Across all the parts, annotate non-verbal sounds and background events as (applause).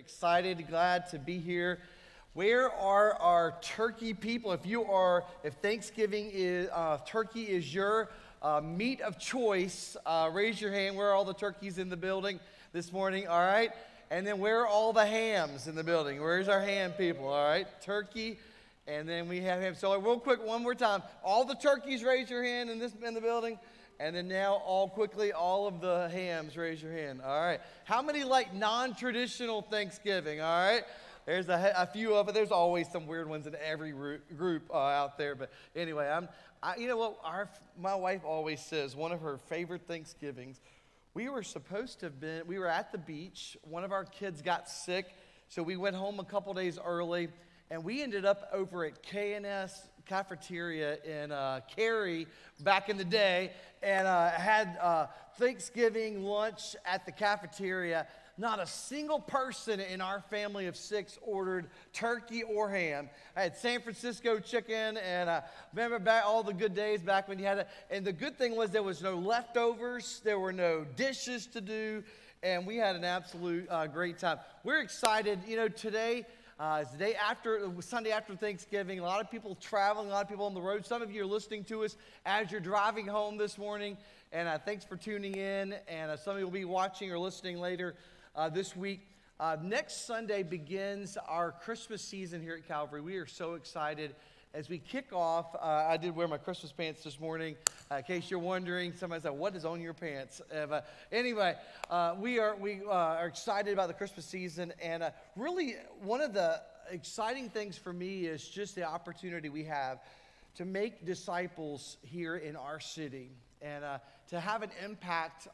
excited, glad to be here. Where are our turkey people? If you are, if Thanksgiving is, uh, turkey is your uh, meat of choice, uh, raise your hand. Where are all the turkeys in the building this morning? All right. And then where are all the hams in the building? Where's our ham people? All right. Turkey. And then we have ham. So real quick, one more time. All the turkeys, raise your hand in this in the building. And then now, all quickly, all of the hams, raise your hand. All right. How many like non traditional Thanksgiving? All right. There's a, a, few of it. There's always some weird ones in every group uh, out there. But anyway, I'm, I, you know what? Our, my wife always says one of her favorite Thanksgivings. We were supposed to have been, we were at the beach. One of our kids got sick. So we went home a couple days early. And we ended up over at K&S cafeteria in uh, Cary back in the day and uh, had uh, Thanksgiving lunch at the cafeteria. Not a single person in our family of six ordered turkey or ham. I had San Francisco chicken, and uh, remember back all the good days back when you had it. And the good thing was there was no leftovers, there were no dishes to do, and we had an absolute uh, great time. We're excited. You know, today uh, it's the day after, Sunday after Thanksgiving. A lot of people traveling, a lot of people on the road. Some of you are listening to us as you're driving home this morning. And uh, thanks for tuning in. And uh, some of you will be watching or listening later uh, this week. Uh, next Sunday begins our Christmas season here at Calvary. We are so excited as we kick off, uh, I did wear my Christmas pants this morning. Uh, in case you're wondering, somebody said, "What is on your pants?" Uh, anyway, uh, we are we uh, are excited about the Christmas season, and uh, really one of the exciting things for me is just the opportunity we have to make disciples here in our city and to have an impact.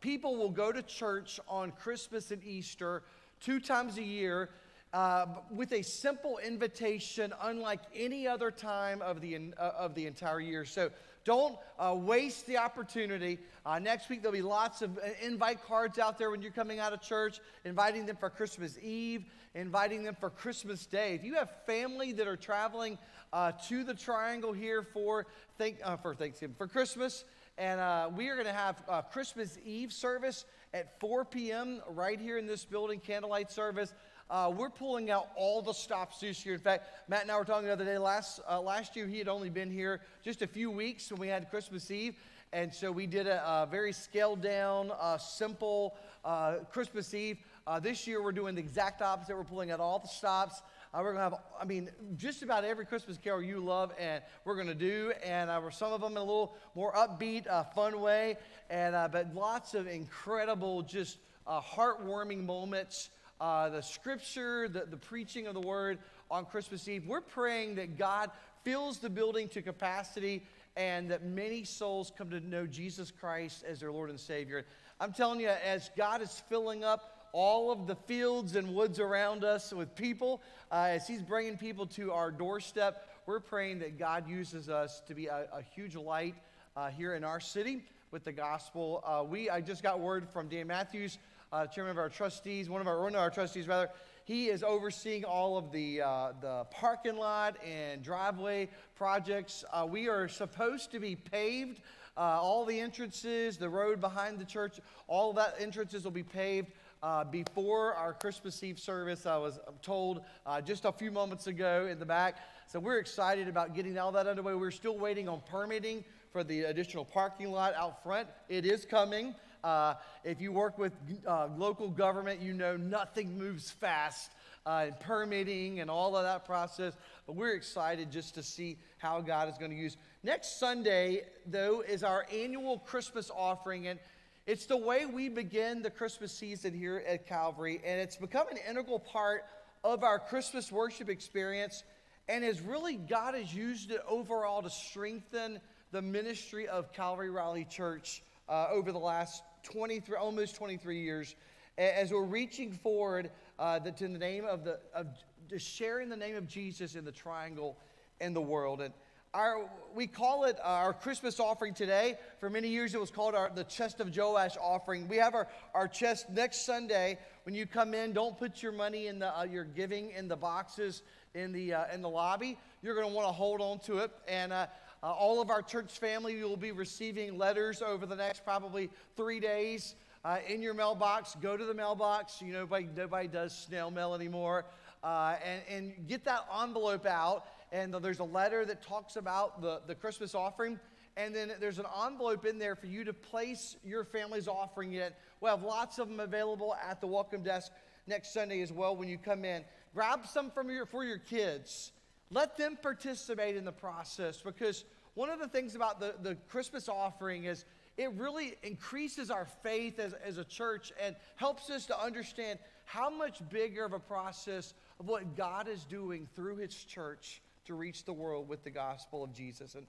people will go to church on Christmas and Easter two times a year uh, with a simple invitation, unlike any other time of the, uh, of the entire year. So don't uh, waste the opportunity. Uh, next week, there'll be lots of uh, invite cards out there when you're coming out of church, inviting them for Christmas Eve, inviting them for Christmas Day. If you have family that are traveling uh, to the Triangle here for, thank, for Thanksgiving, for Christmas, and we are going to have a Christmas Eve service at 4 p.m. right here in this building, candlelight service. Uh, we're pulling out all the stops this year. In fact, Matt and I were talking the other day. Last, uh, last year, he had only been here just a few weeks when we had Christmas Eve. And so we did a, a very scaled down, uh, simple uh, Christmas Eve. Uh, this year, we're doing the exact opposite. We're pulling out all the stops. Uh, we're going to have, I mean, just about every Christmas carol you love, and we're going to do. And uh, some of them in a little more upbeat, fun way. And, but lots of incredible, just heartwarming moments uh, the scripture, the, the preaching of the word on Christmas Eve. We're praying that God fills the building to capacity and that many souls come to know Jesus Christ as their Lord and Savior. I'm telling you, as God is filling up all of the fields and woods around us with people, uh, as He's bringing people to our doorstep, we're praying that God uses us to be a, a huge light uh, here in our city with the gospel. Uh, we, I just got word from Dan Matthews uh, chairman of our trustees, one of our, one of our trustees rather, he is overseeing all of the, uh, the parking lot and driveway projects. Uh, we are supposed to be paved. Uh, all the entrances, the road behind the church, all of that entrances will be paved uh, before our Christmas Eve service. I was told uh, just a few moments ago in the back. So we're excited about getting all that underway. We're still waiting on permitting for the additional parking lot out front. It is coming. Uh, if you work with uh, local government, you know nothing moves fast uh, in permitting and all of that process. But we're excited just to see how God is going to use. Next Sunday, though, is our annual Christmas offering. And it's the way we begin the Christmas season here at Calvary. And it's become an integral part of our Christmas worship experience. And has really, God has used it overall to strengthen the ministry of Calvary Raleigh Church uh, over the last 23, almost 23 years, as we're reaching forward uh, to the name of the, of just sharing the name of Jesus in the triangle in the world. And our, we call it our Christmas offering today. For many years, it was called our, the Chest of Joash offering. We have our, our chest next Sunday. When you come in, don't put your money in the, uh, your giving in the boxes in the, uh, in the lobby. You're going to want to hold on to it. And uh, all of our church family will be receiving letters over the next probably three days uh, in your mailbox. Go to the mailbox. You know, nobody, nobody does snail mail anymore. Uh, and, and get that envelope out. And there's a letter that talks about the, the Christmas offering. And then there's an envelope in there for you to place your family's offering in. We'll have lots of them available at the welcome desk next Sunday as well when you come in. Grab some from your, for your kids. Let them participate in the process because one of the things about the, the Christmas offering is it really increases our faith as, as a church and helps us to understand how much bigger of a process of what God is doing through His church to reach the world with the gospel of Jesus. And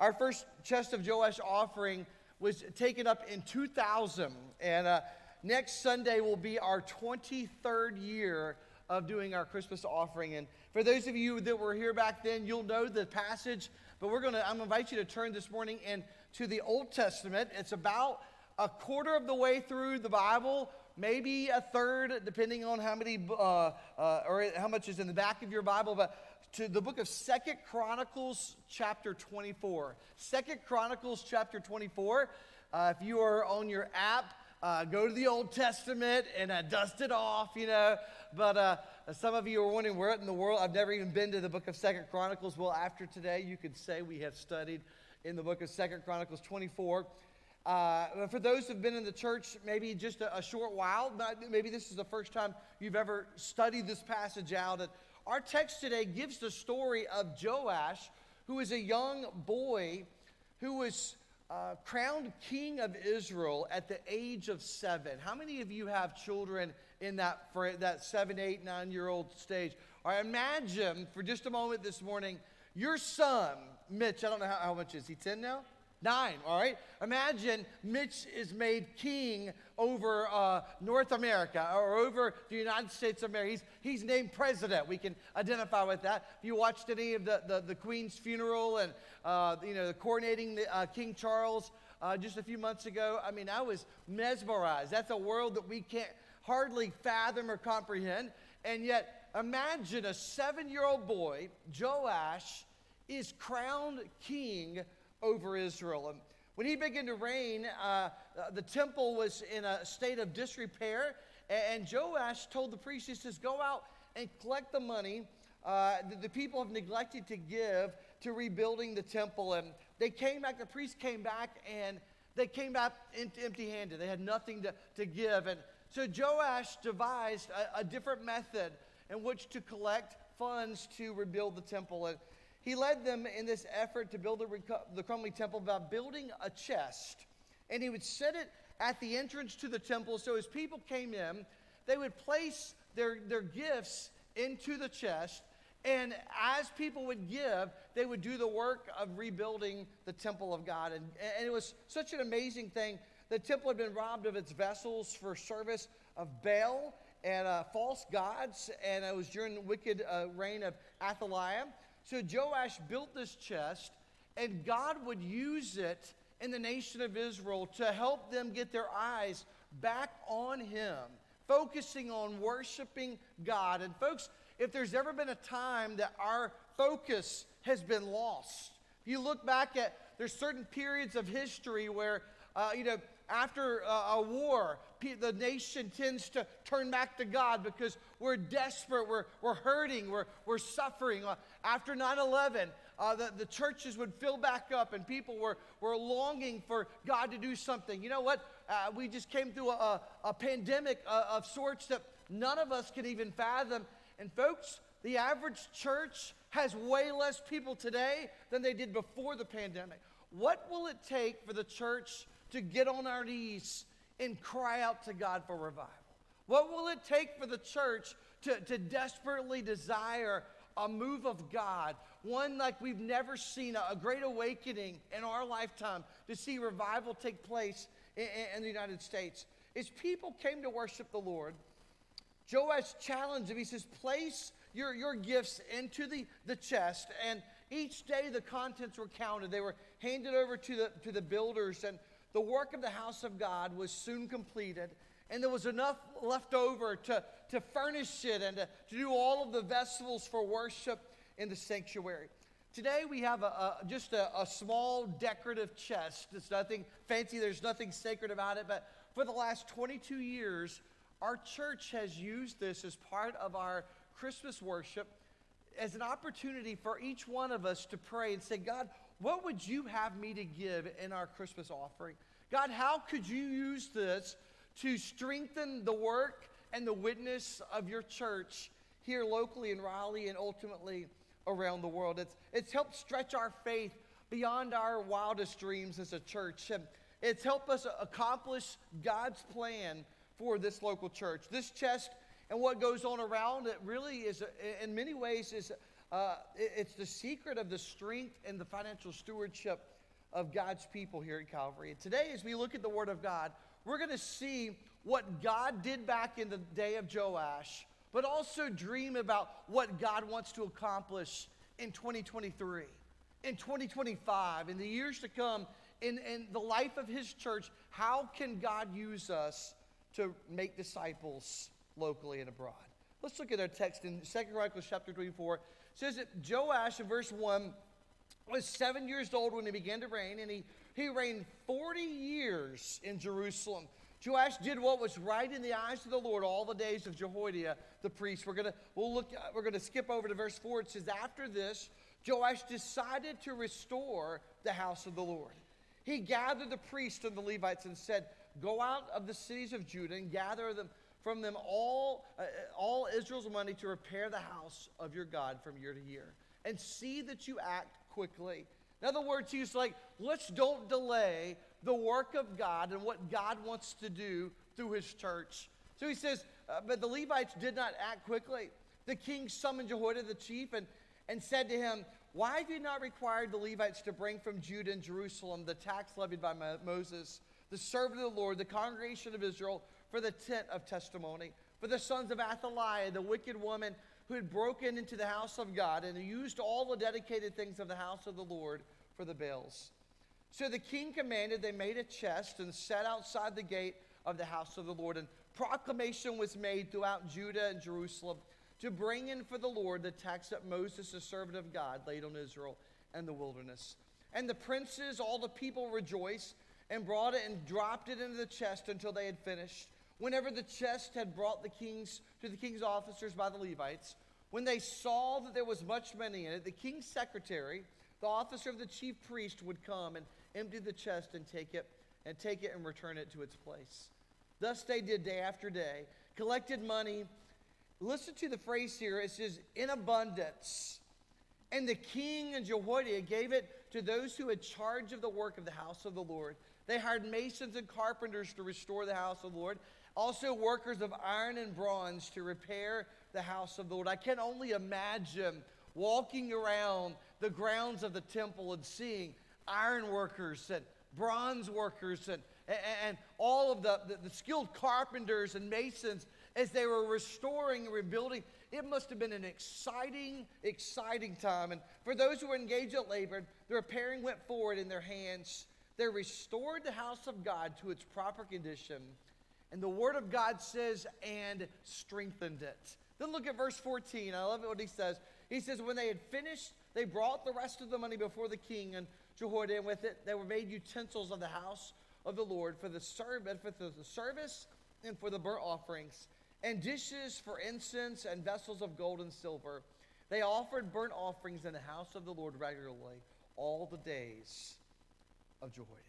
our first chest of Joash offering was taken up in 2000. And uh, next Sunday will be our 23rd year of doing our Christmas offering. And for those of you that were here back then, you'll know the passage. But we're going to, I'm going to invite you to turn this morning into the Old Testament. It's about a quarter of the way through the Bible, maybe a third, depending on how many, uh, uh, or how much is in the back of your Bible. But to the book of Second Chronicles, chapter 24. Second Chronicles, chapter 24. Uh, if you are on your app, uh, go to the Old Testament and uh, dust it off, you know. But uh, some of you are wondering where in the world I've never even been to the book of Second Chronicles. Well, after today, you could say we have studied in the book of Second Chronicles 24. Uh, for those who've been in the church maybe just a, a, short while, maybe this is the first time you've ever studied this passage out. Our text today gives the story of Joash, who is a young boy who was uh, crowned king of Israel at the age of seven. How many of you have children in that, that seven, eight, nine year old stage? Or imagine for just a moment this morning, your son, Mitch, I don't know how, how much is he, 10 now? Nine, all right? Imagine Mitch is made king over uh, North America or over the United States of America. He's, he's named president. We can identify with that. If you watched any of the, the, the Queen's funeral and, uh, you know, the coronating the, uh, King Charles uh, just a few months ago, I mean, I was mesmerized. That's a world that we can't hardly fathom or comprehend. And yet, imagine a seven year old boy, Joash, is crowned king over Israel. And when he began to reign, uh, the temple was in a state of disrepair. And Joash told the priests, he says, Go out and collect the money uh, that the people have neglected to give to rebuilding the temple. And they came back, the priests came back, and they came back empty handed. They had nothing to, to give. And so Joash devised a, a different method in which to collect funds to rebuild the temple. And he led them in this effort to build the, the crumbling temple by building a chest. And he would set it at the entrance to the temple. So as people came in, they would place their, their gifts into the chest. And as people would give, they would do the work of rebuilding the temple of God. And, and it was such an amazing thing. The temple had been robbed of its vessels for service of Baal and uh, false gods. And it was during the wicked uh, reign of Athaliah. So Joash built this chest, and God would use it in the nation of Israel to help them get their eyes back on Him, focusing on worshiping God. And, folks, if there's ever been a time that our focus has been lost, if you look back at there's certain periods of history where, uh, you know, after a war, the nation tends to turn back to God because we're desperate, we're, we're hurting, we're, we're suffering. After 9 11, uh, the, the churches would fill back up and people were, were longing for God to do something. You know what? Uh, we just came through a, a pandemic uh, of sorts that none of us can even fathom. And, folks, the average church has way less people today than they did before the pandemic. What will it take for the church to get on our knees and cry out to God for revival? What will it take for the church to, to desperately desire a move of God, one like we've never seen, a, great awakening in our lifetime to see revival take place in, in the United States? As people came to worship the Lord, Joash challenged him. He says, Place your, your gifts into the, the chest. And each day the contents were counted. They were handed over to the, to the builders. And the work of the house of God was soon completed, and there was enough left over to, to furnish it and to, to do all of the vessels for worship in the sanctuary. Today we have a, a just a, a, small decorative chest. It's nothing fancy, there's nothing sacred about it, but for the last 22 years, our church has used this as part of our Christmas worship as an opportunity for each one of us to pray and say, God, what would you have me to give in our Christmas offering? God, how could you use this to strengthen the work and the witness of your church here locally in Raleigh and ultimately around the world? It's, it's helped stretch our faith beyond our wildest dreams as a church. And it's helped us accomplish God's plan for this local church. This chest and what goes on around it really is, in many ways, is uh, it's the secret of the strength and the financial stewardship of God's people here at Calvary. And today, as we look at the Word of God, we're going to see what God did back in the day of Joash, but also dream about what God wants to accomplish in 2023, in 2025, in the years to come, in, in the life of His church. How can God use us to make disciples locally and abroad? Let's look at our text in 2 Chronicles chapter 24. It says that Joash in verse 1 was seven years old when he began to reign, and he, he reigned 40 years in Jerusalem. Joash did what was right in the eyes of the Lord all the days of Jehoiada the priest. We're gonna we'll look we're gonna skip over to verse 4. It says, After this, Joash decided to restore the house of the Lord. He gathered the priests and the Levites and said, Go out of the cities of Judah and gather them from them all, uh, all Israel's money to repair the house of your God from year to year. And see that you act quickly. In other words, he's like, let's don't delay the work of God and what God wants to do through his church. So he says, uh, but the Levites did not act quickly. The king summoned Jehoiada the chief and, and said to him, Why have you not required the Levites to bring from Judah and Jerusalem the tax levied by Moses, the servant of the Lord, the congregation of Israel, for the tent of testimony? For the sons of Athaliah, the wicked woman who had broken into the house of God and used all the dedicated things of the house of the Lord for the Baals. So the king commanded they made a chest and set outside the gate of the house of the Lord. And proclamation was made throughout Judah and Jerusalem to bring in for the Lord the tax that Moses, the servant of God, laid on Israel and the wilderness. And the princes, all the people rejoiced and brought it and dropped it into the chest until they had finished. Whenever the chest had brought the kings to the king's officers by the Levites, when they saw that there was much money in it, the king's secretary, the officer of the chief priest, would come and empty the chest and take it and take it and return it to its place. Thus they did day after day, collected money. Listen to the phrase here. It says, in abundance. And the king and Jehoiada gave it to those who had charge of the work of the house of the Lord. They hired masons and carpenters to restore the house of the Lord, also workers of iron and bronze to repair the house of the Lord. I can only imagine walking around the grounds of the temple and seeing iron workers and bronze workers and, and, and all of the, the, the skilled carpenters and masons as they were restoring and rebuilding. It must have been an exciting, exciting time. And for those who were engaged at labor, the repairing went forward in their hands. They restored the house of God to its proper condition. And the word of God says, and strengthened it. Then look at verse 14. I love it what he says. He says, When they had finished, they brought the rest of the money before the king and Jehoiada, and with it they were made utensils of the house of the Lord for the, service, for the service and for the burnt offerings, and dishes for incense and vessels of gold and silver. They offered burnt offerings in the house of the Lord regularly all the days of Jehoiada.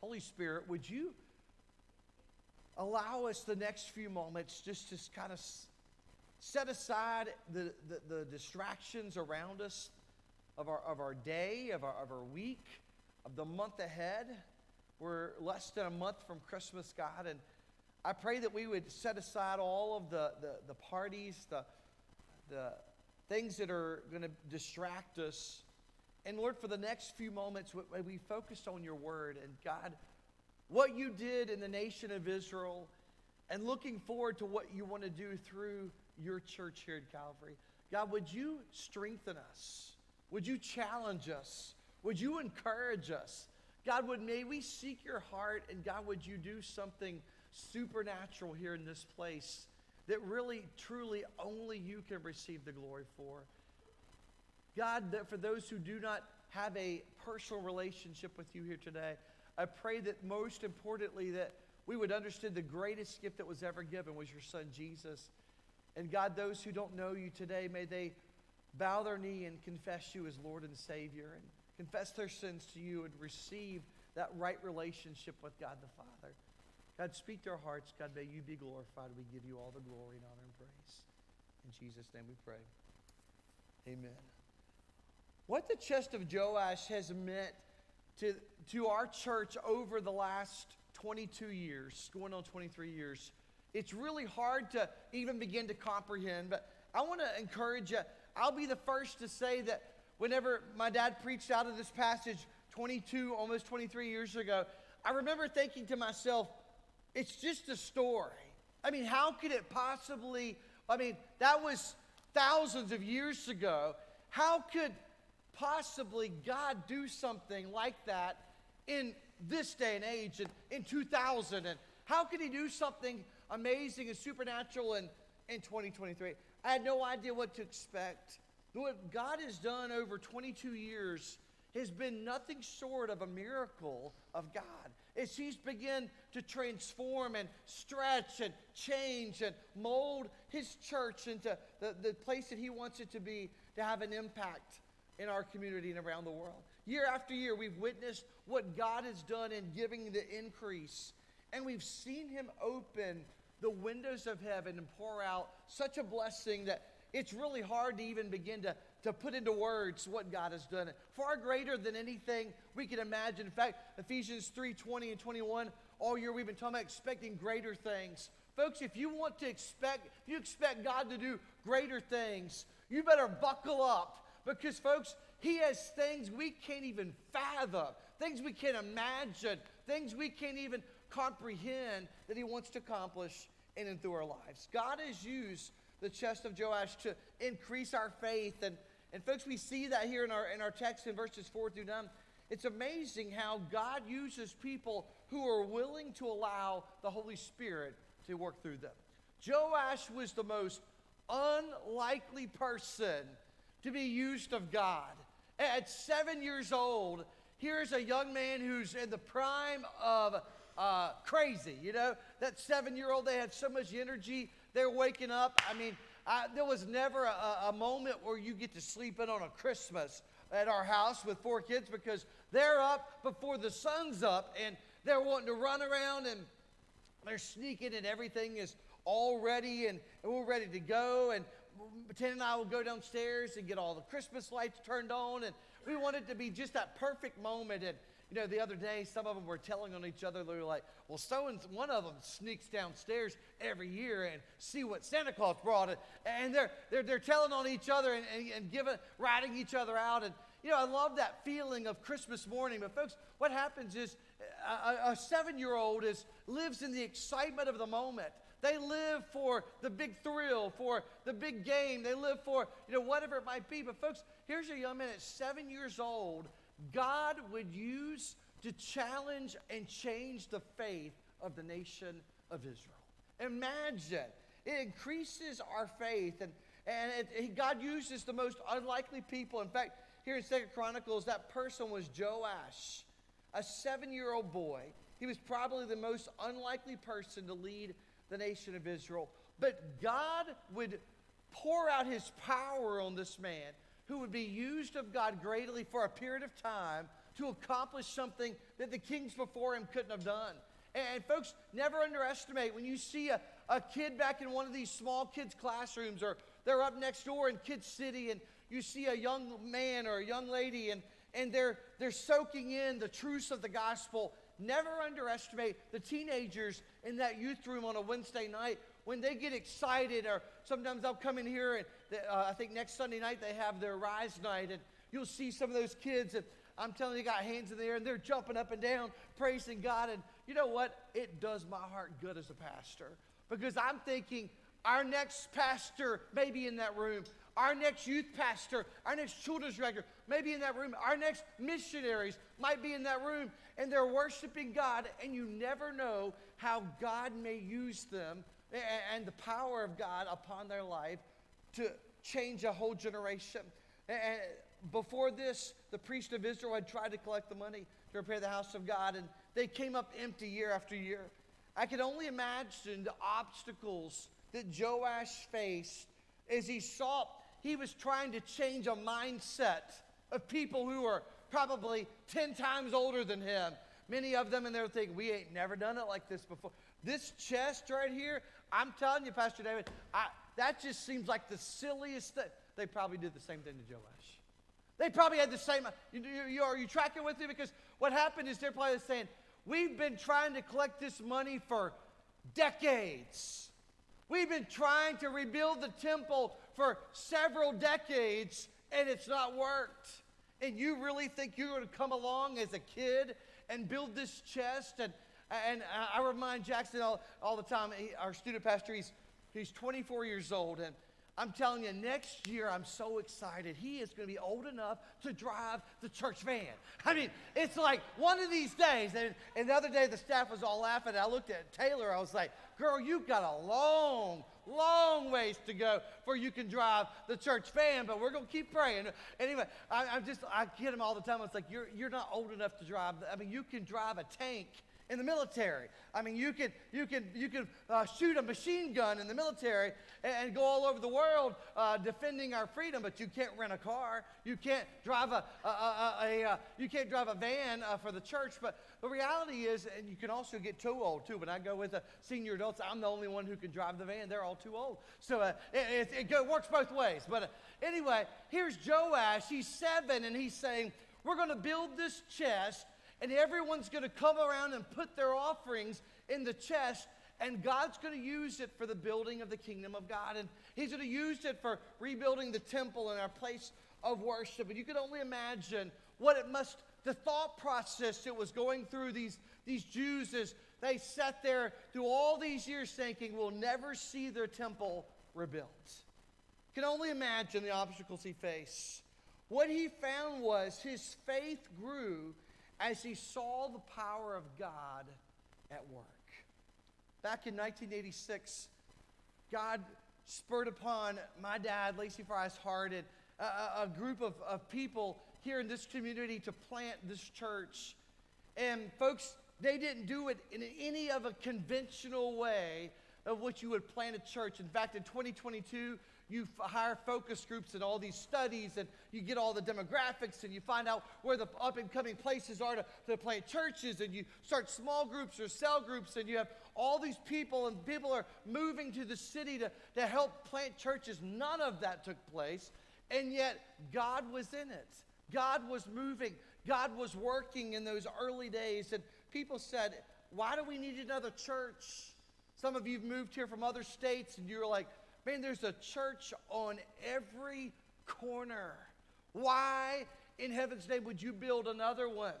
Holy Spirit, would you allow us the next few moments just to kind of set aside the, the, the, distractions around us of our, of our day, of our, of our week, of the month ahead. We're less than a month from Christmas, God, and I pray that we would set aside all of the, the, the parties, the, the things that are going to distract us. And Lord, for the next few moments, we focus on your word. And God, what you did in the nation of Israel and looking forward to what you want to do through your church here at Calvary. God, would you strengthen us? Would you challenge us? Would you encourage us? God, would may we seek your heart and God, would you do something supernatural here in this place that really, truly only you can receive the glory for? God, that for those who do not have a personal relationship with you here today, I pray that most importantly, that we would understand the greatest gift that was ever given was your son Jesus. And God, those who don't know you today, may they bow their knee and confess you as Lord and Savior and confess their sins to you and receive that right relationship with God the Father. God, speak to our hearts. God, may you be glorified. We give you all the glory and honor and praise. In Jesus' name we pray. Amen. What the chest of Joash has meant to, to our church over the last 22 years, going on 23 years, it's really hard to even begin to comprehend. But I want to encourage you. I'll be the first to say that whenever my dad preached out of this passage 22, almost 23 years ago, I remember thinking to myself, it's just a story. I mean, how could it possibly? I mean, that was thousands of years ago. How could possibly God do something like that in this day and age and in 2000? And how could He do something amazing and supernatural in, in 2023? I had no idea what to expect. What God has done over 22 years has been nothing short of a miracle of God. As He's begun to transform and stretch and change and mold His church into the, the place that He wants it to be to have an impact in our community and around the world. Year after year, we've witnessed what God has done in giving the increase, and we've seen Him open the windows of heaven and pour out such a blessing that it's really hard to even begin to, to put into words what God has done. Far greater than anything we can imagine. In fact, Ephesians 3 20 and 21, all year we've been talking about expecting greater things. Folks, if you want to expect, if you expect God to do greater things, you better buckle up because, folks, He has things we can't even fathom, things we can't imagine, things we can't even comprehend that He wants to accomplish in and through our lives. God has used the chest of Joash to increase our faith. And, and folks, we see that here in our, in our text in verses 4 through 9. It's amazing how God uses people who are willing to allow the Holy Spirit to work through them. Joash was the most unlikely person to be used of God. At seven years old, here's a young man who's in the prime of uh, crazy. You know, that seven year old, they had so much energy. They're waking up. I mean, I, there was never a, a moment where you get to sleep in on a Christmas at our house with four kids because they're up before the sun's up and they're wanting to run around and they're sneaking and everything is all ready and, and we're ready to go. And Ted and I will go downstairs and get all the Christmas lights turned on. And we want it to be just that perfect moment. And you know, the other day, some of them were telling on each other. They were like, well, so and one of them sneaks downstairs every year and see what Santa Claus brought. It. And they're, they're, they're telling on each other and, and, and giving, ratting each other out. And, you know, I love that feeling of Christmas morning. But, folks, what happens is uh, a, a seven year old is, lives in the excitement of the moment. They live for the big thrill, for the big game. They live for, you know, whatever it might be. But, folks, here's a young man at seven years old God would use to challenge and change the faith of the nation of Israel. Imagine. It increases our faith, and, and it, God uses the most unlikely people. In fact, here in Second Chronicles, that person was Joash, a seven year old boy. He was probably the most unlikely person to lead the nation of Israel. But God would pour out his power on this man who would be used of God greatly for a period of time to accomplish something that the kings before him couldn't have done. And, folks, never underestimate when you see a, a kid back in one of these small kids' classrooms or they're up next door in Kid City and you see a young man or a young lady and, and they're, they're soaking in the truths of the gospel. Never underestimate the teenagers in that youth room on a Wednesday night when they get excited, or sometimes they'll come in here and uh, I think next Sunday night they have their Rise Night, and you'll see some of those kids, and I'm telling you, got hands in the air, and they're jumping up and down, praising God. And you know what? It does my heart good as a pastor because I'm thinking our next pastor may be in that room. Our next youth pastor, our next children's director may be in that room. Our next missionaries might be in that room, and they're worshiping God, and you never know how God may use them and the power of God upon their life to change a whole generation. And before this, the priest of Israel had tried to collect the money to repair the house of God, and they came up empty year after year. I can only imagine the obstacles that Joash faced as he saw he was trying to change a mindset of people who are probably 10 times older than him. Many of them, and they're thinking, we ain't never done it like this before. This chest right here, I'm telling you, Pastor David, I, that just seems like the silliest thing. They probably did the same thing to Joash. They probably had the same. You, you, you, are you tracking with me? Because what happened is they're probably saying, We've been trying to collect this money for decades. We've been trying to rebuild the temple for several decades, and it's not worked. And you really think you're going to come along as a kid and build this chest? And, and I remind Jackson all, all the time, he, our student pastor, he's, he's 24 years old, and I'm telling you, next year I'm so excited. He is going to be old enough to drive the church van. I mean, it's like one of these days. And, and the other day, the staff was all laughing. I looked at Taylor. I was like, girl, you've got a long, long ways to go before you can drive the church van, but we're going to keep praying. Anyway, I, am just, I get him all the time. It's like, you're, you're not old enough to drive. I mean, you can drive a tank in the military. I mean, you can, you can, you can uh, shoot a machine gun in the military and, and go all over the world uh, defending our freedom, but you can't rent a car. You can't drive a, a, a, a uh, you can't drive a van uh, for the church. But the reality is, and you can also get too old too. When I go with the senior adults, I'm the only one who can drive the van. They're all too old. So uh, it, it, it, works both ways. But uh, anyway, here's Joash. He's seven, and he's saying, we're going to build this chest and everyone's going to come around and put their offerings in the chest and God's going to use it for the building of the kingdom of God. And He's going to use it for rebuilding the temple and our place of worship. And you can only imagine what it must, the thought process that was going through these, these Jews as they sat there through all these years thinking, we'll never see their temple rebuilt. You can only imagine the obstacles he faced. What he found was his faith grew as he saw the power of God at work. Back in 1986, God spurred upon my dad, Lacey Fry's heart, and a, a group of, of people here in this community to plant this church. And folks, they didn't do it in any of a conventional way of what you would plant a church. In fact, in 2022, you hire focus groups and all these studies, and you get all the demographics, and you find out where the up and coming places are to, to plant churches, and you start small groups or cell groups, and you have all these people, and people are moving to the city to, to help plant churches. None of that took place, and yet God was in it. God was moving. God was working in those early days, and people said, Why do we need another church? Some of you have moved here from other states, and you're like, Man, there's a church on every corner. Why in heaven's name would you build another one?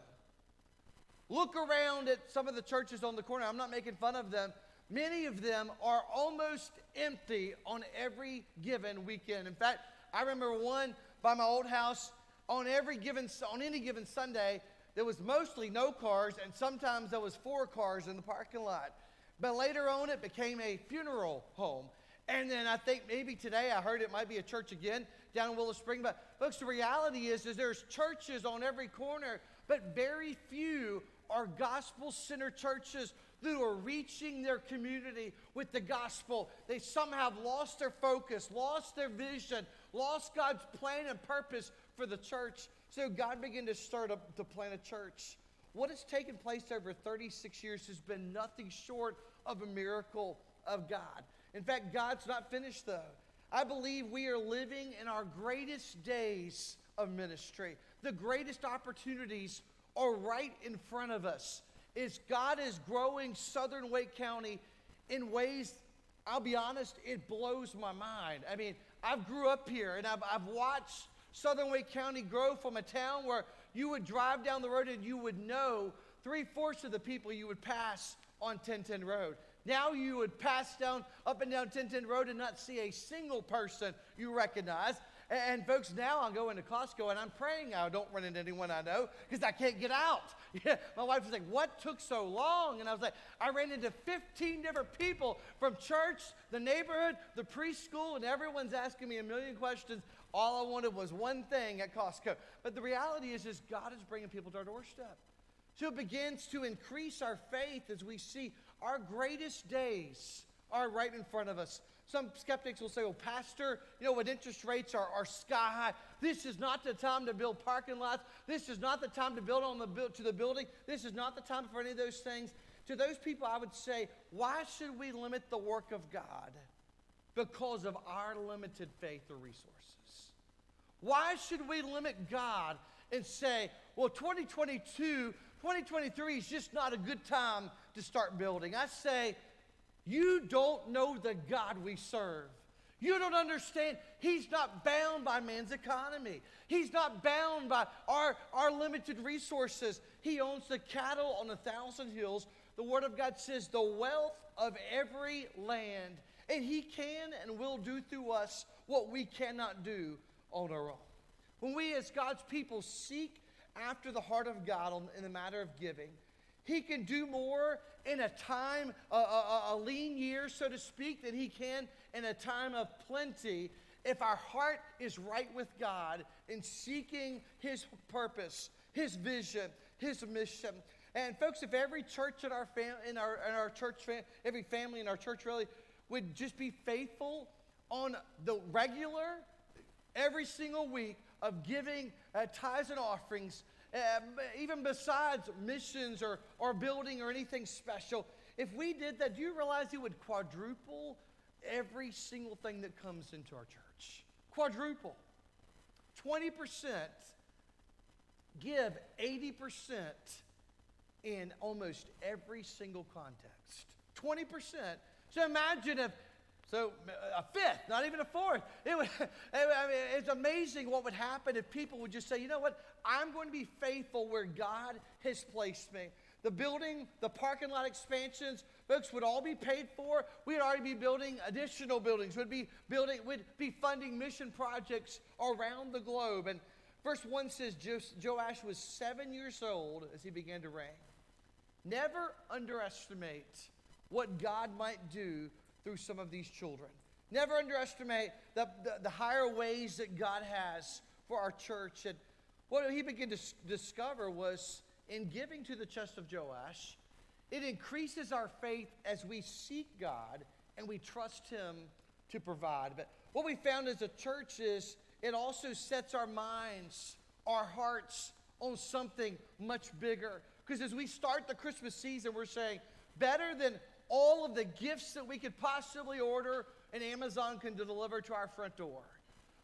Look around at some of the churches on the corner. I'm not making fun of them. Many of them are almost empty on every given weekend. In fact, I remember one by my old house on every given on any given Sunday there was mostly no cars and sometimes there was four cars in the parking lot. But later on it became a funeral home and then I think maybe today I heard it might be a church again down in Willow Spring. But folks, the reality is, is there's churches on every corner, but very few are gospel-centered churches who are reaching their community with the gospel. They somehow have lost their focus, lost their vision, lost God's plan and purpose for the church. So God began to start up to plant a church. What has taken place over 36 years has been nothing short of a miracle of God. In fact, God's not finished though. I believe we are living in our greatest days of ministry. The greatest opportunities are right in front of us. Is God is growing Southern Wake County in ways, I'll be honest, it blows my mind. I mean, I've grew up here and I've, I've watched Southern Wake County grow from a town where you would drive down the road and you would know three fourths of the people you would pass on 1010 Road. Now you would pass down up and down 1010 Road and not see a single person you recognize. And, and folks, now I'm going to Costco and I'm praying I don't run into anyone I know because I can't get out. (laughs) Yeah, my wife was like, What took so long? And I was like, I ran into 15 different people from church, the neighborhood, the preschool, and everyone's asking me a million questions. All I wanted was one thing at Costco. But the reality is, is God is bringing people to our doorstep. So it begins to increase our faith as we see our greatest days are right in front of us. Some skeptics will say, well, Pastor, you know, when interest rates are, are sky high, this is not the time to build parking lots. This is not the time to build on the to the building. This is not the time for any of those things. To those people, I would say, why should we limit the work of God because of our limited faith or resources? Why should we limit God and say, well, 2022, 2023 is just not a good time to start building? I say, you don't know the God we serve. You don't understand. He's not bound by man's economy. He's not bound by our, our limited resources. He owns the cattle on a thousand hills. The Word of God says, the wealth of every land. And He can and will do through us what we cannot do on our own. When we, as God's people, seek after the heart of God on, in the matter of giving, He can do more in a time, a, a, a lean year, so to speak, than He can in a time of plenty if our heart is right with God in seeking His purpose, His vision, His mission. And folks, if every church in our fam- in our in our church, fam- every family in our church really would just be faithful on the regular, every single week of giving uh, tithes and offerings, uh, even besides missions or, or building or anything special, if we did that, do you realize it would quadruple every single thing that comes into our church? Quadruple. 20% give 80% in almost every single context. 20%. So imagine if so uh, a fifth, not even a fourth. (laughs) It would, I mean, it's amazing what would happen if people would just say, you know what, I'm going to be faithful where God has placed me. The building, the parking lot expansions, folks would all be paid for. We'd already be building additional buildings. We'd be building, we'd be funding mission projects around the globe. And verse 1 says Joash was seven years old as he began to reign. Never underestimate what God might do through some of these children. Never underestimate the, the, the higher ways that God has for our church. And what he began to s- discover was in giving to the chest of Joash, it increases our faith as we seek God and we trust him to provide. But what we found as a church is it also sets our minds, our hearts on something much bigger. Because as we start the Christmas season, we're saying, better than all of the gifts that we could possibly order and Amazon can deliver to our front door.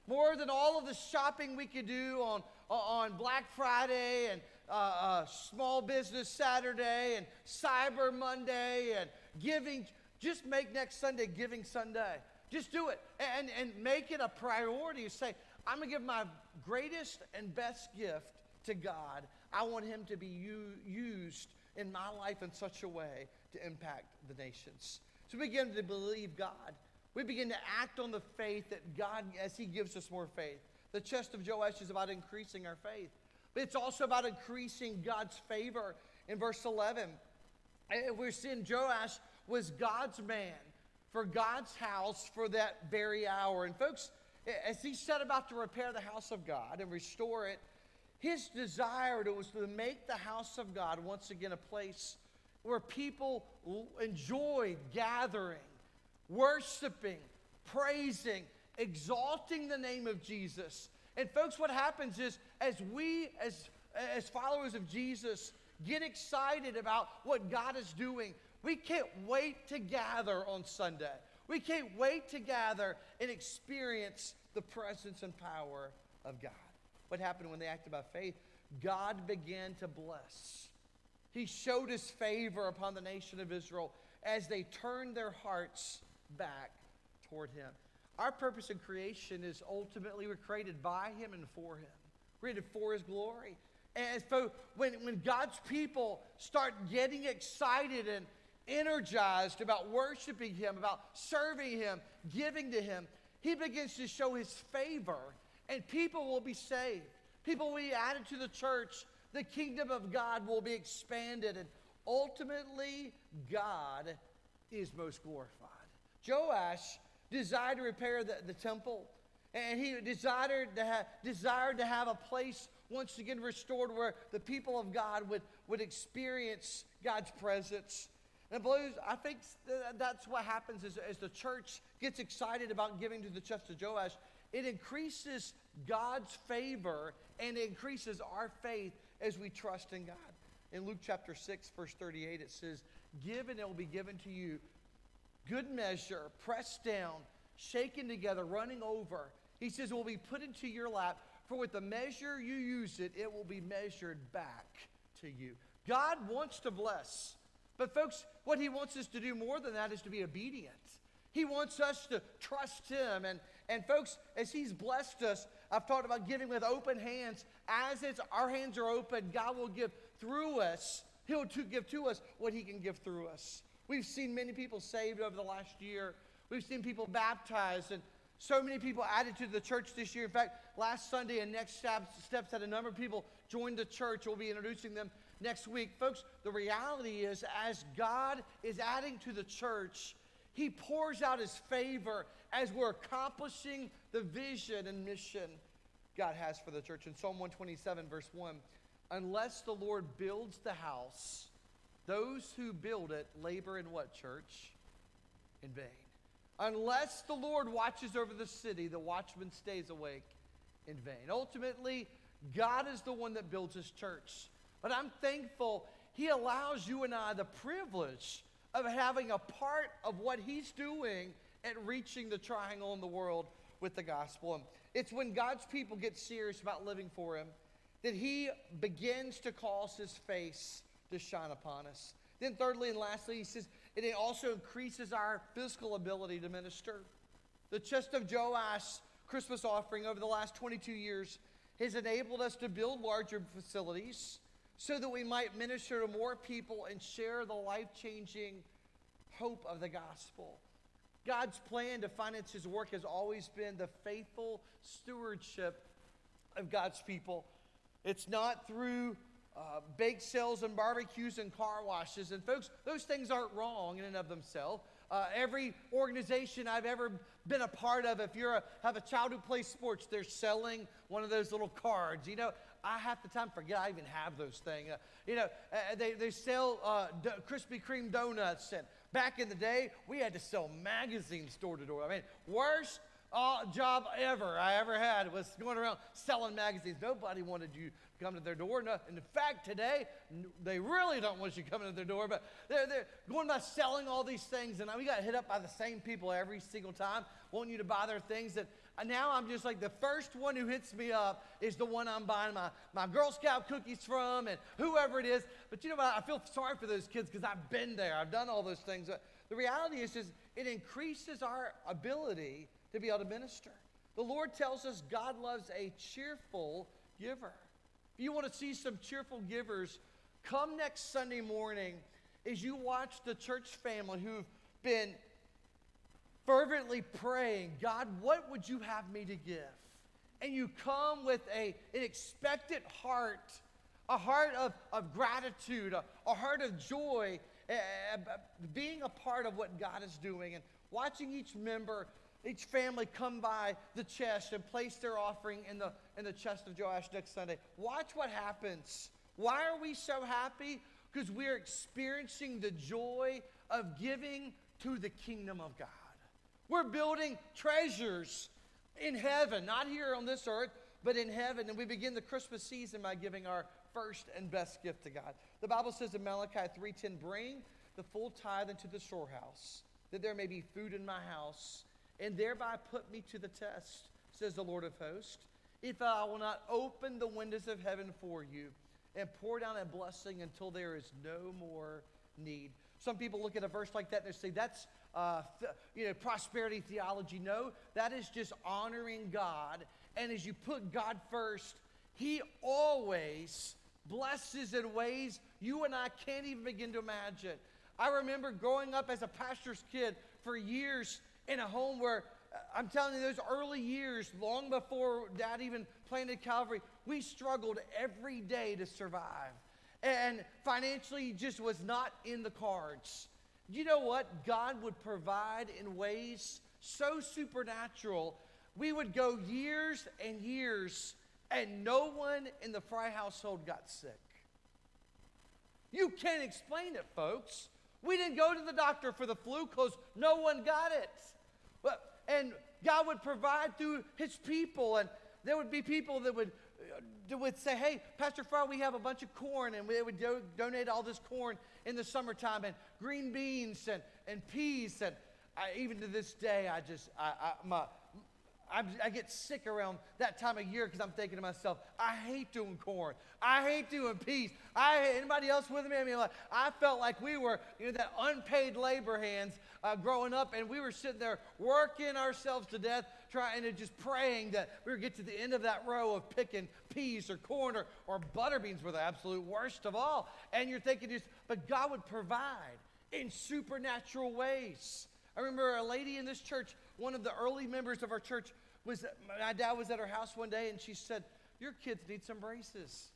More than all of the shopping we could do on, on Black Friday and uh, uh, Small Business Saturday and Cyber Monday and giving. Just make next Sunday Giving Sunday. Just do it and, and make it a priority. Say, I'm going to give my greatest and best gift to God. I want Him to be u- used in my life in such a way to impact the nations. So we begin to believe God. We begin to act on the faith that God, as He gives us more faith. The chest of Joash is about increasing our faith, but it's also about increasing God's favor. In verse 11, eh, we're seeing Joash was God's man for God's house for that very hour. And folks, as he set about to repair the house of God and restore it, his desire was to make the house of God once again a place where people enjoyed gathering, worshiping, praising, exalting the name of Jesus. And folks, what happens is as we, as, as followers of Jesus, get excited about what God is doing, we can't wait to gather on Sunday. We can't wait to gather and experience the presence and power of God. What happened when they acted by faith? God began to bless. He showed his favor upon the nation of Israel as they turned their hearts back toward him. Our purpose in creation is ultimately we're created by him and for him, created for his glory. And so when, when God's people start getting excited and energized about worshiping him, about serving him, giving to him, he begins to show his favor and people will be saved. People will be added to the church. The kingdom of God will be expanded, and ultimately, God is most glorified. Joash desired to repair the, the temple, and he desired to, have, desired to have a place once again restored where the people of God would, would experience God's presence. And I think that's what happens as, as the church gets excited about giving to the chest of Joash. It increases God's favor and increases our faith as we trust in God. In Luke chapter 6, verse 38, it says, Give and it will be given to you. Good measure, pressed down, shaken together, running over. He says, will be put into your lap. For with the measure you use it, it will be measured back to you. God wants to bless. But, folks, what He wants us to do more than that is to be obedient. He wants us to trust Him. And, and folks, as He's blessed us, I've talked about giving with open hands. As it's, our hands are open, God will give through us. He'll to give to us what He can give through us. We've seen many people saved over the last year. We've seen people baptized and so many people added to the church this year. In fact, last Sunday and next steps steps had a number of people join the church. We'll be introducing them next week. Folks, the reality is as God is adding to the church, he pours out his favor as we're accomplishing the vision and mission God has for the church. In Psalm 127, verse 1, unless the Lord builds the house, those who build it labor in what, church? In vain. Unless the Lord watches over the city, the watchman stays awake in vain. Ultimately, God is the one that builds his church. But I'm thankful he allows you and I the privilege of having a part of what he's doing at reaching the triangle in the world with the gospel. And it's when God's people get serious about living for him that he begins to cause his face to shine upon us. Then, thirdly and lastly, he says, and it also increases our physical ability to minister. The chest of Joash Christmas offering over the last 22 years has enabled us to build larger facilities so that we might minister to more people and share the life changing hope of the gospel. God's plan to finance his work has always been the faithful stewardship of God's people. It's not through uh, bake sales and barbecues and car washes. And folks, those things aren't wrong in and of themselves. Uh, every organization I've ever been a part of, if you have a child who plays sports, they're selling one of those little cards. You know, I half the time forget I even have those things. Uh, you know, uh, they, they sell uh, d- Krispy Kreme donuts. And back in the day, we had to sell magazines door to door. I mean, worst uh, job ever I ever had was going around selling magazines. Nobody wanted you to come to their door. No, in fact, today, they really don't want you coming to their door, but they're, they're going about selling all these things. And we got hit up by the same people every single time, wanting you to buy their things. And now I'm just like the first one who hits me up is the one I'm buying my, my Girl Scout cookies from and whoever it is. But you know what? I feel sorry for those kids because I've been there. I've done all those things. But the reality is, is it increases our ability to be able to minister. The Lord tells us God loves a cheerful giver. If you want to see some cheerful givers, come next Sunday morning as you watch the church family who've been fervently praying, God, what would you have me to give? And you come with a, an expectant heart, a heart of, of gratitude, a, a heart of joy, being a part of what God is doing and watching each member each family come by the chest and place their offering in the, in the chest of Joash next Sunday. Watch what happens. Why are we so happy? Because we're experiencing the joy of giving to the kingdom of God. We're building treasures in heaven, not here on this earth, but in heaven. And we begin the Christmas season by giving our first and best gift to God. The Bible says in Malachi 3:10, "Bring the full tithe into the storehouse, that there may be food in my house." and thereby put me to the test, says the Lord of hosts, if I will not open the windows of heaven for you and pour down a blessing until there is no more need. Some people look at a verse like that and they say, that's uh, th- you know, prosperity theology. No, that is just honoring God. And as you put God first, He always blesses in ways you and I can't even begin to imagine. I remember growing up as a pastor's kid for years in a home where uh, I'm telling you, those early years, long before dad even planted Calvary, we struggled every day to survive. And financially, just was not in the cards. You know what? God would provide in ways so supernatural. We would go years and years, and no one in the Fry household got sick. You can't explain it, folks. We didn't go to the doctor for the flu because no one got it. And God would provide through his people. And there would be people that would, would say, hey, Pastor Farr, we have a bunch of corn. And they would do, donate all this corn in the summertime and green beans and, and peas. And I, even to this day, I just, I, I, i get sick around that time of year because I'm thinking to myself, I hate doing corn. I hate doing peas. I anybody else with me? I mean, like, I felt like we were, you know, that unpaid labor hands uh, growing up, and we were sitting there working ourselves to death, trying to just praying that we would get to the end of that row of picking peas or corn or, or butter beans were the absolute worst of all. And you're thinking just, but God would provide in supernatural ways. I remember a lady in this church one of the early members of our church was, my dad was at her house one day and she said, Your kids need some braces.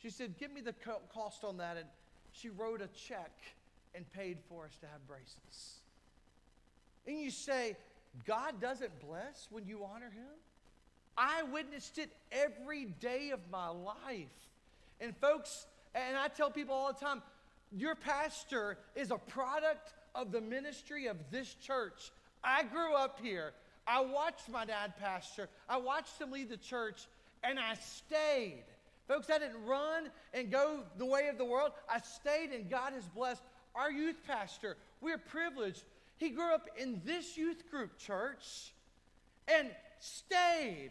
She said, Give me the co- cost on that. And she wrote a check and paid for us to have braces. And you say, God doesn't bless when you honor Him? I witnessed it every day of my life. And folks, and I tell people all the time, your pastor is a product of the ministry of this church. I grew up here. I watched my dad pastor. I watched him lead the church, and I stayed. Folks, I didn't run and go the way of the world. I stayed, and God has blessed our youth pastor. We're privileged. He grew up in this youth group church and stayed,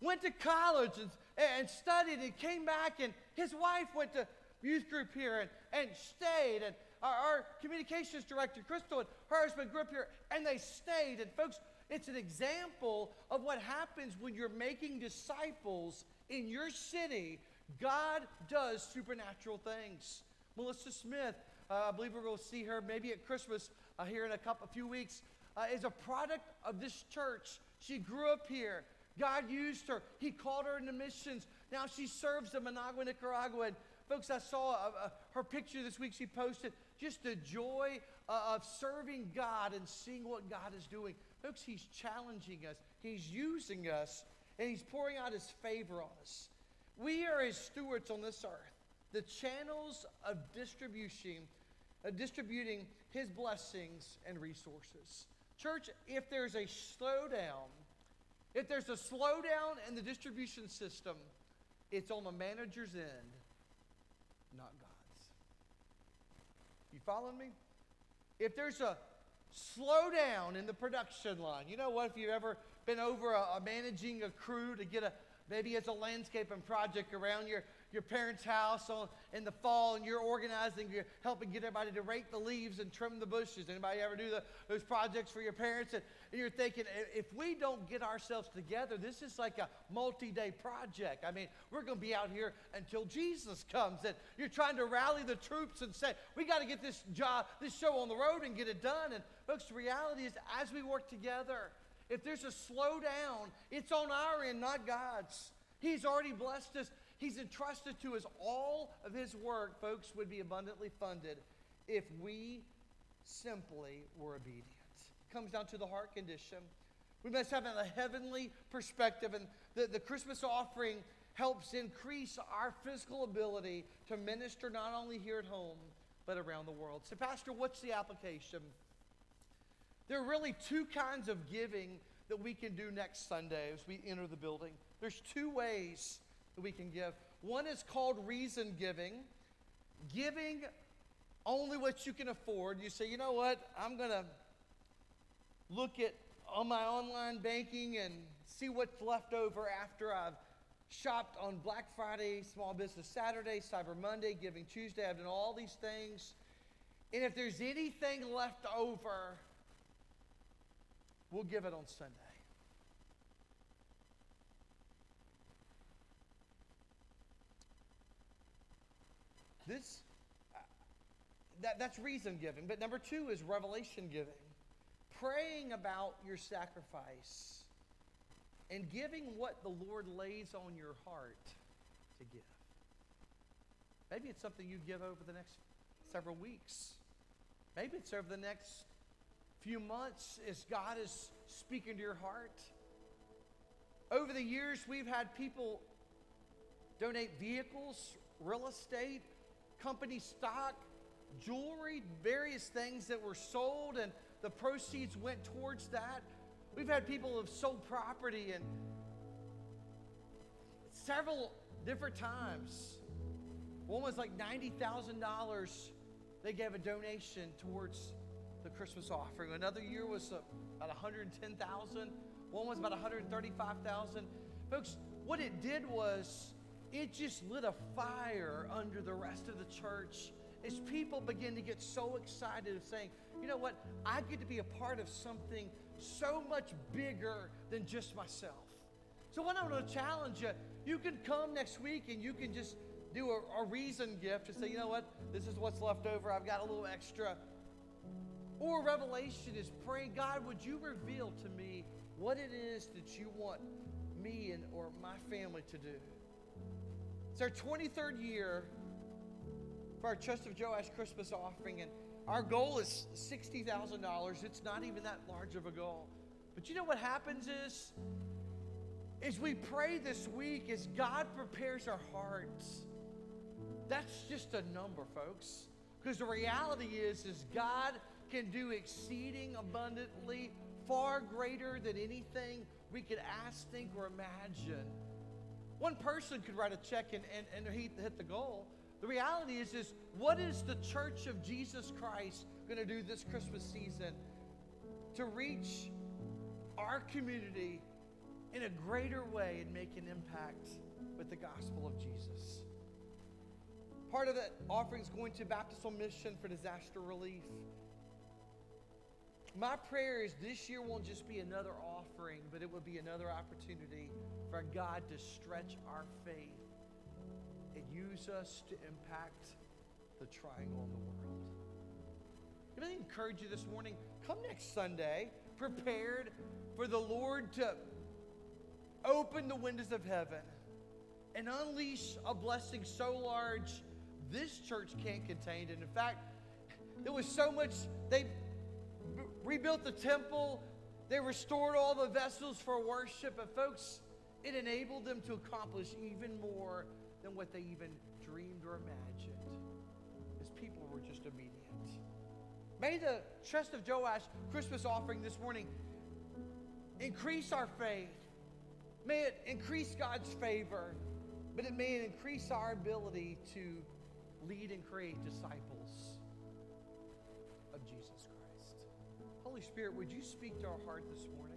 went to college and, and studied, and came back, and his wife went to youth group here and, and stayed. And our, our communications director, Crystal, and her husband grew up here, and they stayed. And folks, it's an example of what happens when you're making disciples in your city. God does supernatural things. Melissa Smith, uh, I believe we're going to see her maybe at Christmas uh, here in a couple, a few weeks, uh, is a product of this church. She grew up here. God used her. He called her into missions. Now she serves in Managua, Nicaragua. And folks, I saw uh, uh, her picture this week. She posted just the joy uh, of serving God and seeing what God is doing. Folks, He's challenging us, He's using us, and He's pouring out His favor on us. We are His stewards on this earth, the channels of distribution, Uh, distributing His blessings and resources. Church, if there's a slowdown, if there's a slowdown in the distribution system, it's on the manager's end, not God's. You following me? If there's a slowdown in the production line, you know what? If you've ever been over a, a managing a crew to get a maybe it's a landscaping project around your your parents' house in the fall and you're organizing, you're helping get everybody to rake the leaves and trim the bushes. Anybody ever do the, those projects for your parents? And, and you're thinking, if we don't get ourselves together, this is like a multi-day project. I mean, we're going to be out here until Jesus comes. And you're trying to rally the troops and say, we got to get this job, this show on the road and get it done. And folks, the reality is as we work together, if there's a slowdown, it's on our end, not God's. He's already blessed us. He's entrusted to us all of his work, folks, would be abundantly funded if we simply were obedient. It comes down to the heart condition. We must have a heavenly perspective, and the, the Christmas offering helps increase our physical ability to minister not only here at home, but around the world. So, Pastor, what's the application? There are really two kinds of giving that we can do next Sunday as we enter the building. There's two ways that we can give. One is called reason giving, giving only what you can afford. You say, you know what, I'm going to look at on my online banking and see what's left over after I've shopped on Black Friday, Small Business Saturday, Cyber Monday, Giving Tuesday. I've done all these things. And if there's anything left over, we'll give it on Sunday. This, uh, that, that's reason giving. But number two is revelation giving. Praying about your sacrifice and giving what the Lord lays on your heart to give. Maybe it's something you give over the next several weeks. Maybe it's over the next few months as God is speaking to your heart. Over the years, we've had people donate vehicles, real estate, company stock, jewelry, various things that were sold, and the proceeds went towards that. We've had people who have sold property and several different times. One was like $90,000. They gave a donation towards the Christmas offering. Another year was about 110,000. One was about 135,000. Folks, what it did was it just lit a fire under the rest of the church as people begin to get so excited of saying, you know what, I get to be a part of something so much bigger than just myself. So what I'm going to challenge you, you can come next week and you can just do a, a reason gift to say, you know what, this is what's left over. I've got a little extra. Or revelation is praying, God, would you reveal to me what it is that you want me and or my family to do? It's our 23rd year for our Chest of Joash Christmas offering, and our goal is $60,000. It's not even that large of a goal. But you know what happens is, as we pray this week, as God prepares our hearts, that's just a number, folks. Because the reality is, is God can do exceeding abundantly, far greater than anything we could ask, think, or imagine. One person could write a check and, and, and he hit the goal. The reality is, is what is the church of Jesus Christ going to do this Christmas season to reach our community in a greater way and make an impact with the gospel of Jesus? Part of that offering is going to Baptist Mission for disaster relief. My prayer is this year won't just be another offering, but it will be another opportunity for God to stretch our faith and use us to impact the triangle in the world. Can I encourage you this morning? Come next Sunday prepared for the Lord to open the windows of heaven and unleash a blessing so large this church can't contain it. In fact, there was so much, they rebuilt the temple, they restored all the vessels for worship, and folks, it enabled them to accomplish even more than what they even dreamed or imagined. His people were just obedient. May the Chest of Joash Christmas offering this morning increase our faith. May it increase God's favor, but it may increase our ability to lead and create disciples of Jesus Christ. Holy Spirit, would you speak to our heart this morning?